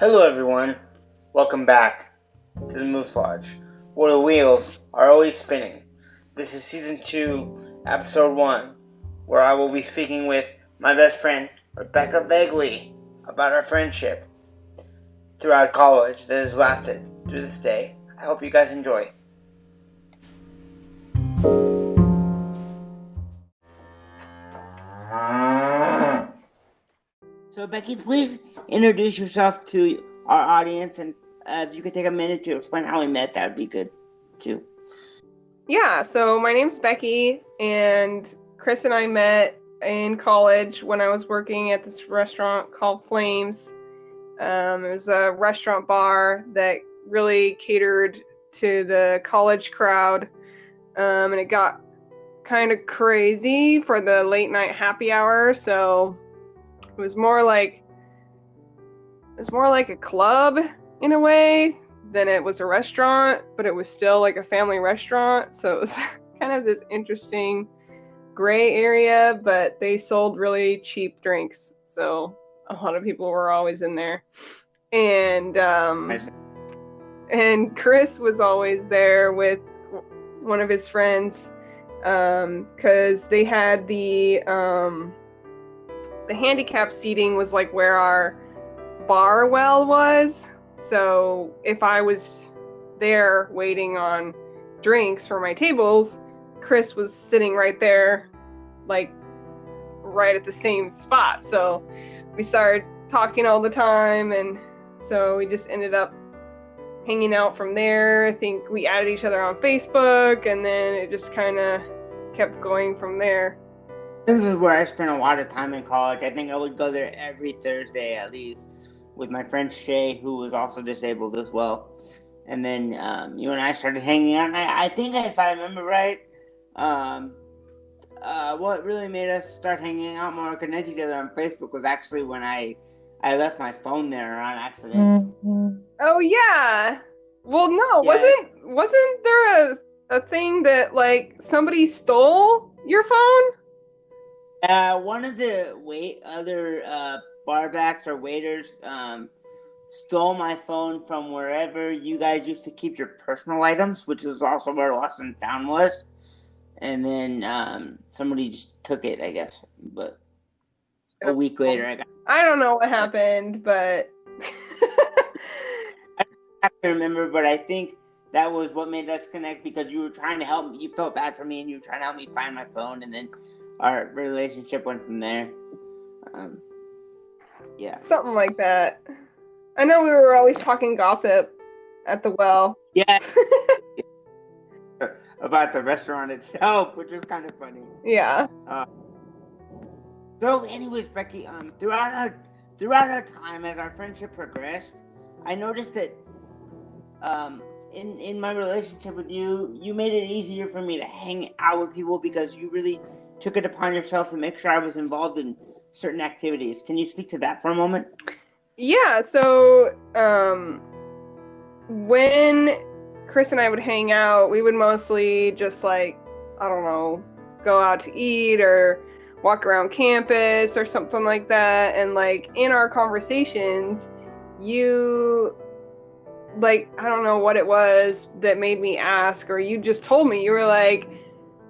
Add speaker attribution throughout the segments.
Speaker 1: Hello, everyone. Welcome back to the Moose Lodge, where the wheels are always spinning. This is season two, episode one, where I will be speaking with my best friend, Rebecca Begley, about our friendship throughout college that has lasted through this day. I hope you guys enjoy. So, Becky, please introduce yourself to our audience, and uh, if you could take a minute to explain how we met, that would be good too.
Speaker 2: Yeah, so my name's Becky, and Chris and I met in college when I was working at this restaurant called Flames. Um, it was a restaurant bar that really catered to the college crowd, um, and it got kind of crazy for the late night happy hour. So it was more like was more like a club in a way than it was a restaurant, but it was still like a family restaurant. So it was kind of this interesting gray area, but they sold really cheap drinks. So a lot of people were always in there. And um and Chris was always there with one of his friends um cuz they had the um the handicap seating was like where our bar well was. So if I was there waiting on drinks for my tables, Chris was sitting right there, like right at the same spot. So we started talking all the time, and so we just ended up hanging out from there. I think we added each other on Facebook, and then it just kind of kept going from there.
Speaker 1: This is where I spent a lot of time in college. I think I would go there every Thursday at least with my friend Shay, who was also disabled as well. And then um, you and I started hanging out. And I, I think if I remember right, um, uh, what really made us start hanging out more, connect other on Facebook, was actually when I I left my phone there on accident.
Speaker 2: Mm-hmm. Oh yeah. Well, no, yeah. wasn't wasn't there a a thing that like somebody stole your phone?
Speaker 1: Uh, one of the wait other uh, barbacks or waiters um, stole my phone from wherever you guys used to keep your personal items, which is also where Lost and Found was. And then um, somebody just took it, I guess. But a week later, I got.
Speaker 2: I don't know what happened, but.
Speaker 1: I remember, but I think that was what made us connect because you were trying to help me. You felt bad for me, and you were trying to help me find my phone, and then our relationship went from there. Um, yeah,
Speaker 2: something like that. I know we were always talking gossip at the well.
Speaker 1: Yeah. About the restaurant itself, which is kind of funny.
Speaker 2: Yeah.
Speaker 1: Uh, so, anyways, Becky, um, throughout our throughout our time as our friendship progressed, I noticed that um, in in my relationship with you, you made it easier for me to hang out with people because you really took it upon yourself to make sure I was involved in certain activities. Can you speak to that for a moment?
Speaker 2: Yeah. So um, when Chris and I would hang out, we would mostly just like I don't know, go out to eat or walk around campus or something like that. And like in our conversations, you like I don't know what it was that made me ask, or you just told me you were like,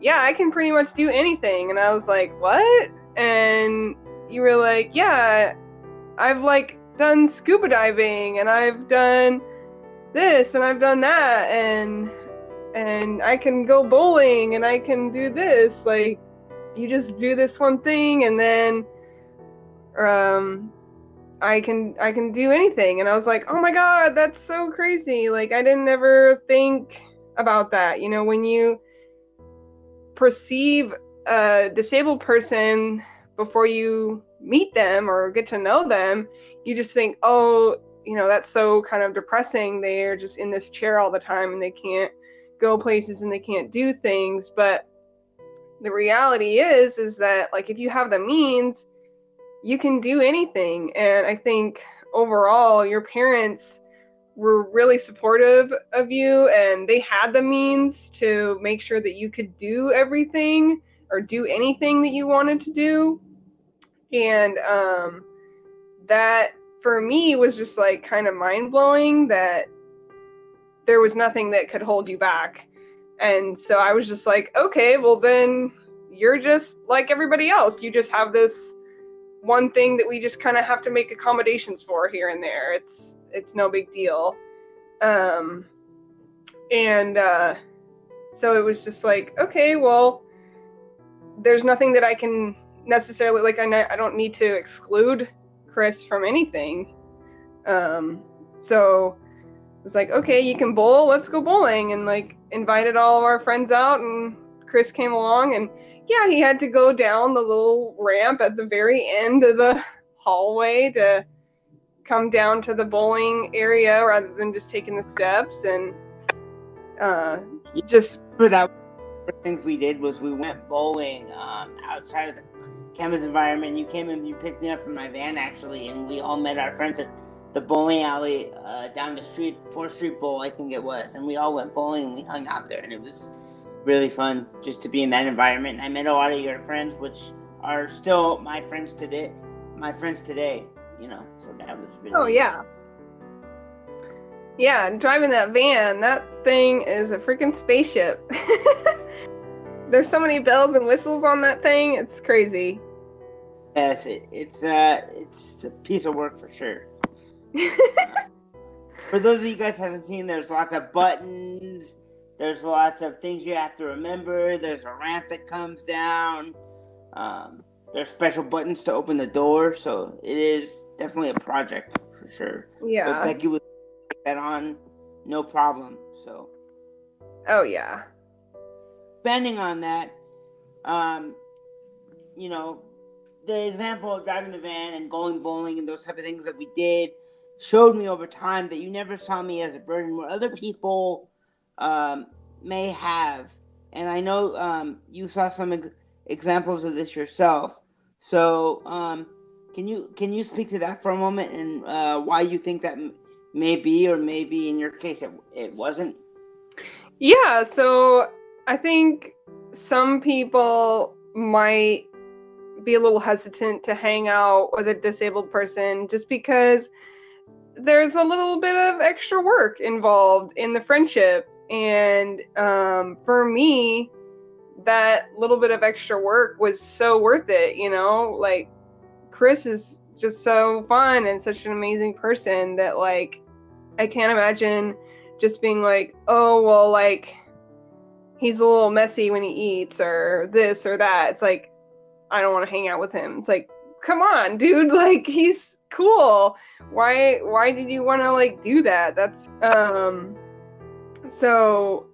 Speaker 2: "Yeah, I can pretty much do anything," and I was like, "What?" And you were like, "Yeah, I've like done scuba diving, and I've done this, and I've done that, and and I can go bowling, and I can do this." Like, you just do this one thing, and then um I can I can do anything and I was like, "Oh my god, that's so crazy." Like I didn't ever think about that. You know, when you perceive a disabled person before you meet them or get to know them, you just think, "Oh, you know, that's so kind of depressing. They're just in this chair all the time and they can't go places and they can't do things." But the reality is is that like if you have the means you can do anything. And I think overall, your parents were really supportive of you and they had the means to make sure that you could do everything or do anything that you wanted to do. And um, that for me was just like kind of mind blowing that there was nothing that could hold you back. And so I was just like, okay, well then you're just like everybody else. You just have this one thing that we just kind of have to make accommodations for here and there. It's it's no big deal. Um and uh so it was just like, okay, well there's nothing that I can necessarily like I I don't need to exclude Chris from anything. Um so it was like, okay, you can bowl, let's go bowling and like invited all of our friends out and Chris came along and yeah, he had to go down the little ramp at the very end of the hallway to come down to the bowling area rather than just taking the steps and uh, just
Speaker 1: for that things we did was we went bowling um, outside of the campus environment you came and you picked me up in my van actually and we all met our friends at the bowling alley uh, down the street fourth street bowl i think it was and we all went bowling and we hung out there and it was really fun just to be in that environment. I met a lot of your friends, which are still my friends today. My friends today, you know. So that was really.
Speaker 2: Oh yeah. Yeah, driving that van, that thing is a freaking spaceship. There's so many bells and whistles on that thing. It's crazy.
Speaker 1: Yes, it, it's uh, it's a piece of work for sure. for those of you guys haven't seen, there's lots of buttons there's lots of things you have to remember. There's a ramp that comes down. Um, there's special buttons to open the door, so it is definitely a project for sure.
Speaker 2: Yeah.
Speaker 1: But Becky would take that on, no problem. So.
Speaker 2: Oh yeah.
Speaker 1: Depending on that, um, you know, the example of driving the van and going bowling and those type of things that we did showed me over time that you never saw me as a burden where other people um, may have. And I know um, you saw some examples of this yourself. So, um, can you can you speak to that for a moment and uh, why you think that m- may be, or maybe in your case it, it wasn't?
Speaker 2: Yeah. So I think some people might be a little hesitant to hang out with a disabled person just because there's a little bit of extra work involved in the friendship and um, for me, that little bit of extra work was so worth it, you know? Like, Chris is just so fun and such an amazing person that, like, I can't imagine just being like, oh, well, like, he's a little messy when he eats or this or that. It's like, I don't want to hang out with him. It's like, come on, dude. Like, he's cool. Why, why did you want to, like, do that? That's, um, so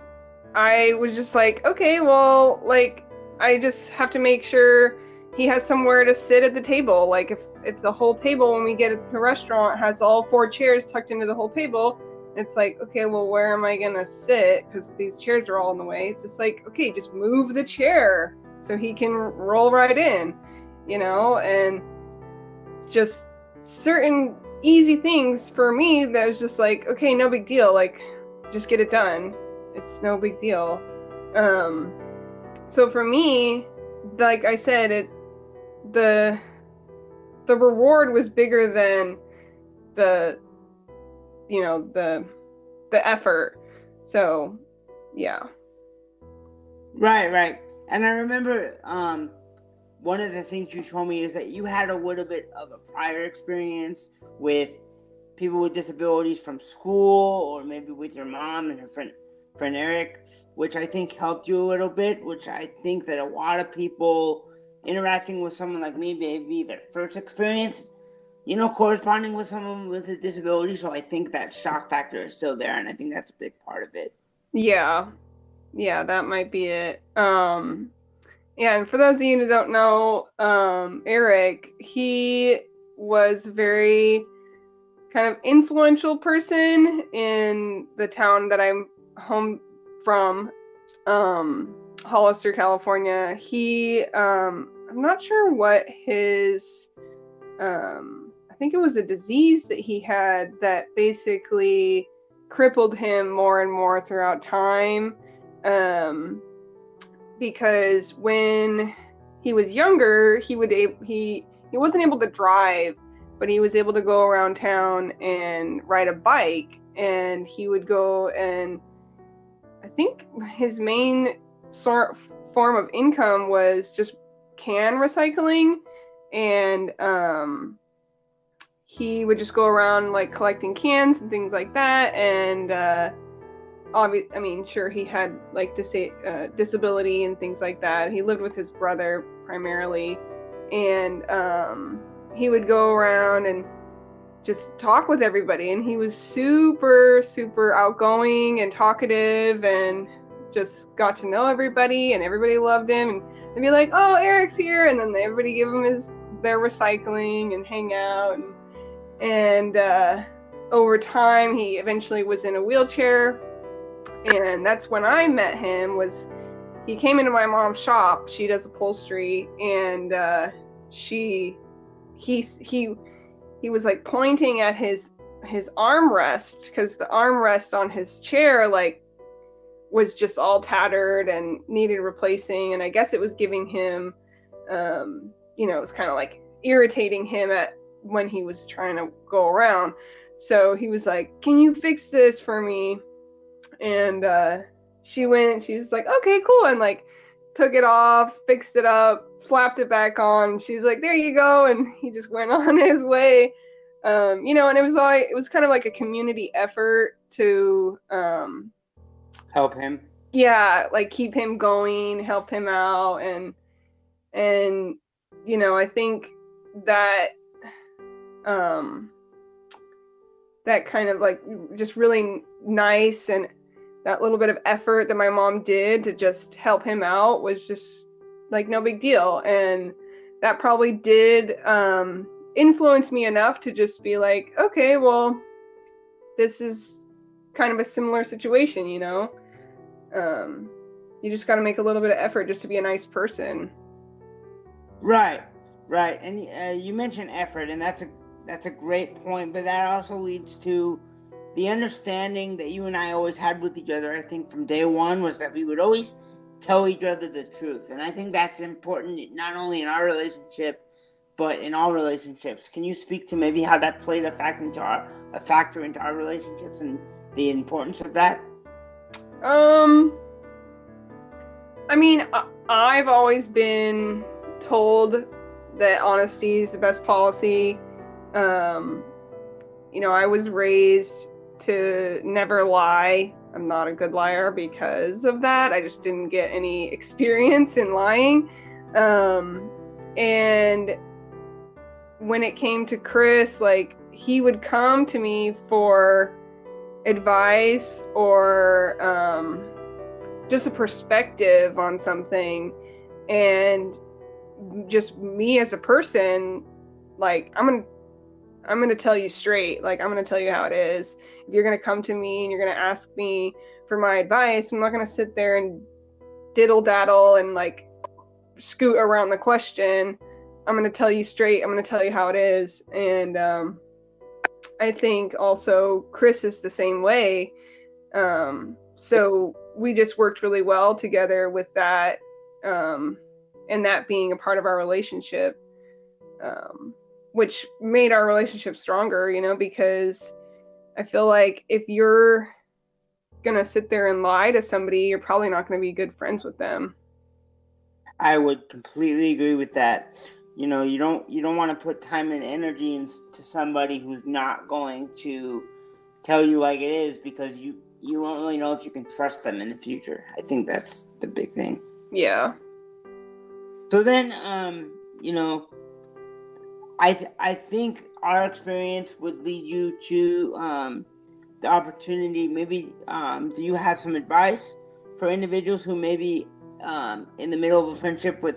Speaker 2: I was just like, okay, well, like, I just have to make sure he has somewhere to sit at the table. Like, if it's the whole table when we get to the restaurant has all four chairs tucked into the whole table, it's like, okay, well, where am I gonna sit? Because these chairs are all in the way. It's just like, okay, just move the chair so he can roll right in, you know? And just certain easy things for me that was just like, okay, no big deal. Like, just get it done. It's no big deal. Um, so for me, like I said, it the the reward was bigger than the you know the the effort. So yeah.
Speaker 1: Right, right. And I remember um one of the things you told me is that you had a little bit of a prior experience with people with disabilities from school or maybe with your mom and her friend friend Eric, which I think helped you a little bit, which I think that a lot of people interacting with someone like me maybe their first experience, you know, corresponding with someone with a disability. So I think that shock factor is still there and I think that's a big part of it.
Speaker 2: Yeah. Yeah, that might be it. Um yeah, and for those of you who don't know, um, Eric, he was very kind of influential person in the town that I'm home from, um, Hollister, California. He, um, I'm not sure what his, um, think it was a disease that he had that basically crippled him more and more throughout time. Um, because when he was younger, he would he he wasn't able to drive but he was able to go around town and ride a bike and he would go and I think his main sort form of income was just can recycling and um he would just go around like collecting cans and things like that and uh I mean sure he had like uh, disability and things like that. He lived with his brother primarily and um he would go around and just talk with everybody and he was super super outgoing and talkative and just got to know everybody and everybody loved him and they'd be like oh eric's here and then everybody give him his their recycling and hang out and, and uh, over time he eventually was in a wheelchair. And that's when i met him was he came into my mom's shop. She does upholstery. And uh, she he he he was like pointing at his his armrest because the armrest on his chair like was just all tattered and needed replacing. And i guess it was giving him um you know it was kind of like irritating him at when he was trying to go around. So he was like can you fix this for me? And uh she went she was like okay cool and like took it off fixed it up slapped it back on. She's like there you go and he just went on his way. Um, you know, and it was like it was kind of like a community effort to um,
Speaker 1: help him.
Speaker 2: Yeah, like keep him going, help him out, and and you know, I think that um, that kind of like just really nice and that little bit of effort that my mom did to just help him out was just like no big deal and that probably did um influenced me enough to just be like, okay, well, this is kind of a similar situation, you know? Um, you just got to make a little bit of effort just to be a nice person.
Speaker 1: Right, right. And uh, you mentioned effort, and that's a that's a great point. But that also leads to the understanding that you and I always had with each other. I think from day one was that we would always tell each other the truth, and I think that's important not only in our relationship but in all relationships. Can you speak to maybe how that played a factor into our a factor into our relationships and the importance of that?
Speaker 2: Um, I mean, I've always been told that honesty is the best policy. Um, you know, I was raised to never lie. I'm not a good liar because of that. I just didn't get any experience in lying. Um, and when it came to Chris, like he would come to me for advice or um, just a perspective on something, and just me as a person, like I'm gonna I'm gonna tell you straight, like I'm gonna tell you how it is. If you're gonna come to me and you're gonna ask me for my advice, I'm not gonna sit there and diddle daddle and like scoot around the question. I'm going to tell you straight. I'm going to tell you how it is. And um, I think also Chris is the same way. Um, so we just worked really well together with that, um, and that being a part of our relationship, um, which made our relationship stronger, you know, because I feel like if you're gonna sit there and lie to somebody, you're probably not gonna be good friends with them.
Speaker 1: I would completely agree with that. You know you don't you don't want to put time and energy into somebody who's not going to tell you like it is because you you won't really know if you can trust them in the future. I think that's the big thing.
Speaker 2: Yeah.
Speaker 1: So then um you know i th- i think our experience would lead you to um the opportunity maybe um do you have some advice for individuals who may be um in the middle of a friendship with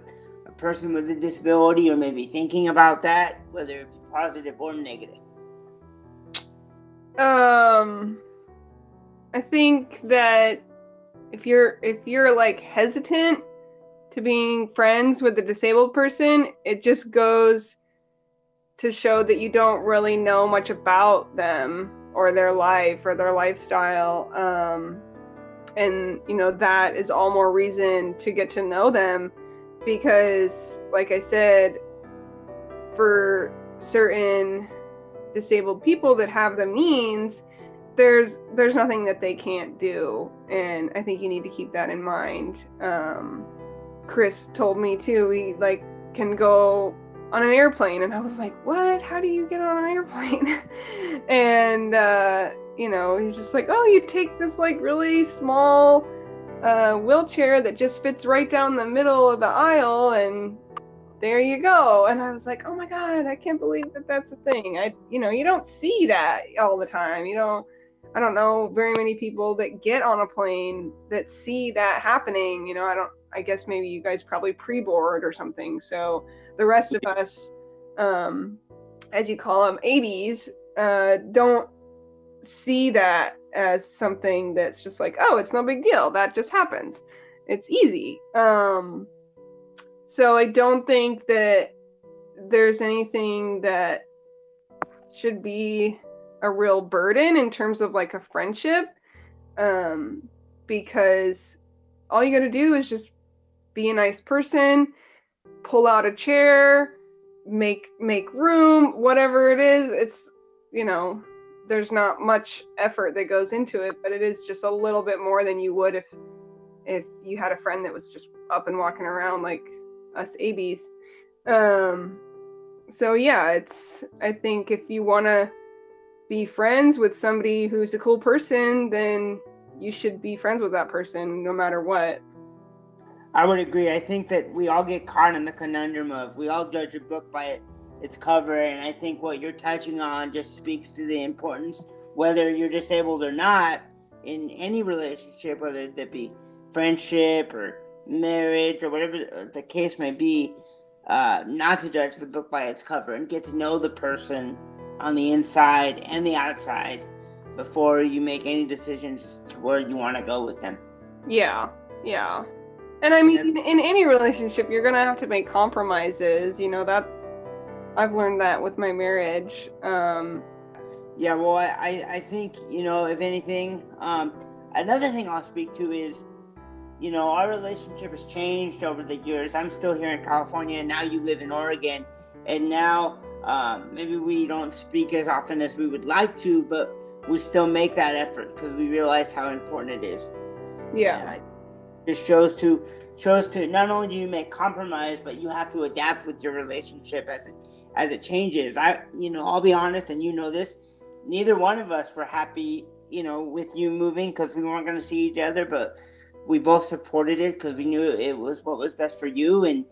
Speaker 1: a person with a disability or maybe thinking about that, whether it be positive or negative?
Speaker 2: Um, I think that if you're if you're like hesitant to being friends with a disabled person, it just goes to show that you don't really know much about them or their life or their lifestyle. Um, and you know that is all more reason to get to know them because like i said for certain disabled people that have the means there's there's nothing that they can't do and i think you need to keep that in mind um, chris told me too he like can go on an airplane and i was like what? How do you get on an airplane? And uh, you know he's just like oh you take this like really small uh, wheelchair that just fits right down the middle of the aisle and there you go. And i was like oh my god i can't believe that that's a thing. I you know you don't see that all the time. You don't I don't know very many people that get on a plane that see that happening. You know, I don't, I guess maybe you guys probably pre board or something. So the rest of us, um, as you call them, ABs, uh, don't see that as something that's just like, oh, it's no big deal. That just happens. It's easy. Um, so I don't think that there's anything that should be a real burden in terms of like a friendship um because all you got to do is just be a nice person pull out a chair make make room whatever it is it's you know there's not much effort that goes into it but it is just a little bit more than you would if if you had a friend that was just up and walking around like us abs um so yeah it's i think if you want to be friends with somebody who's a cool person, then you should be friends with that person no matter what.
Speaker 1: I would agree. I think that we all get caught in the conundrum of we all judge a book by its cover, and I think what you're touching on just speaks to the importance, whether you're disabled or not, in any relationship, whether that be friendship or marriage or whatever the case may be, uh, not to judge the book by its cover and get to know the person on the inside and the outside before you make any decisions to where you want to go with them.
Speaker 2: Yeah, yeah. And I mean, in, in any relationship, you're gonna have to make compromises. You know that I've learned that with my marriage. Um,
Speaker 1: yeah, well, I, I think you know, if anything, um, another thing I'll speak to is, you know, our relationship has changed over the years. I'm still here in California, and now you live in Oregon, and now um, maybe we don't speak as often as we would like to, but we still make that effort because we realize how important it is.
Speaker 2: Yeah.
Speaker 1: It shows to shows to not only do you make compromise, but you have to adapt with your relationship as it as it changes. I you know I'll be honest, and you know this. Neither one of us were happy, you know, with you moving because we weren't going to see each other, but we both supported it because we knew it was what was best for you, and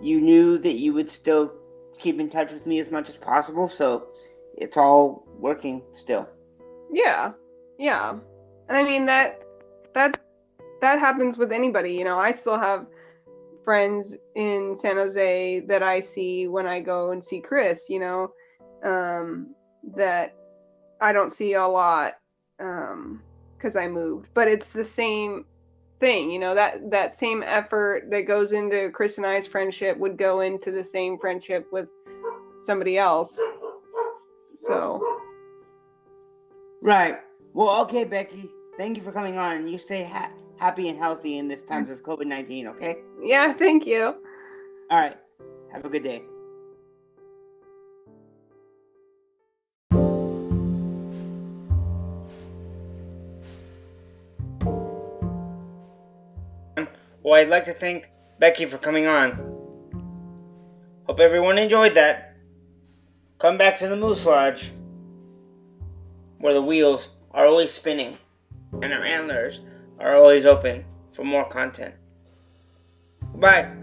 Speaker 1: you knew that you would still keep in touch with me as much as possible. So it's all working still.
Speaker 2: Yeah, yeah, and I mean that that that happens with anybody. You know, I still have friends in San Jose that I see when I go and see Chris. You know, um, that I don't see a lot because um, I moved, but it's the same thing you know that that same effort that goes into chris and i's friendship would go into the same friendship with somebody else. So.
Speaker 1: Right. Well okay becky. Thank you for coming on. You stay ha- happy and healthy in this times mm. of covid-19 okay?
Speaker 2: Yeah thank you.
Speaker 1: All right. Have a good day. Well, I'd like to thank Becky for coming on. Hope everyone enjoyed that. Come back to the Moose Lodge, where the wheels are always spinning and our antlers are always open for more content. Bye.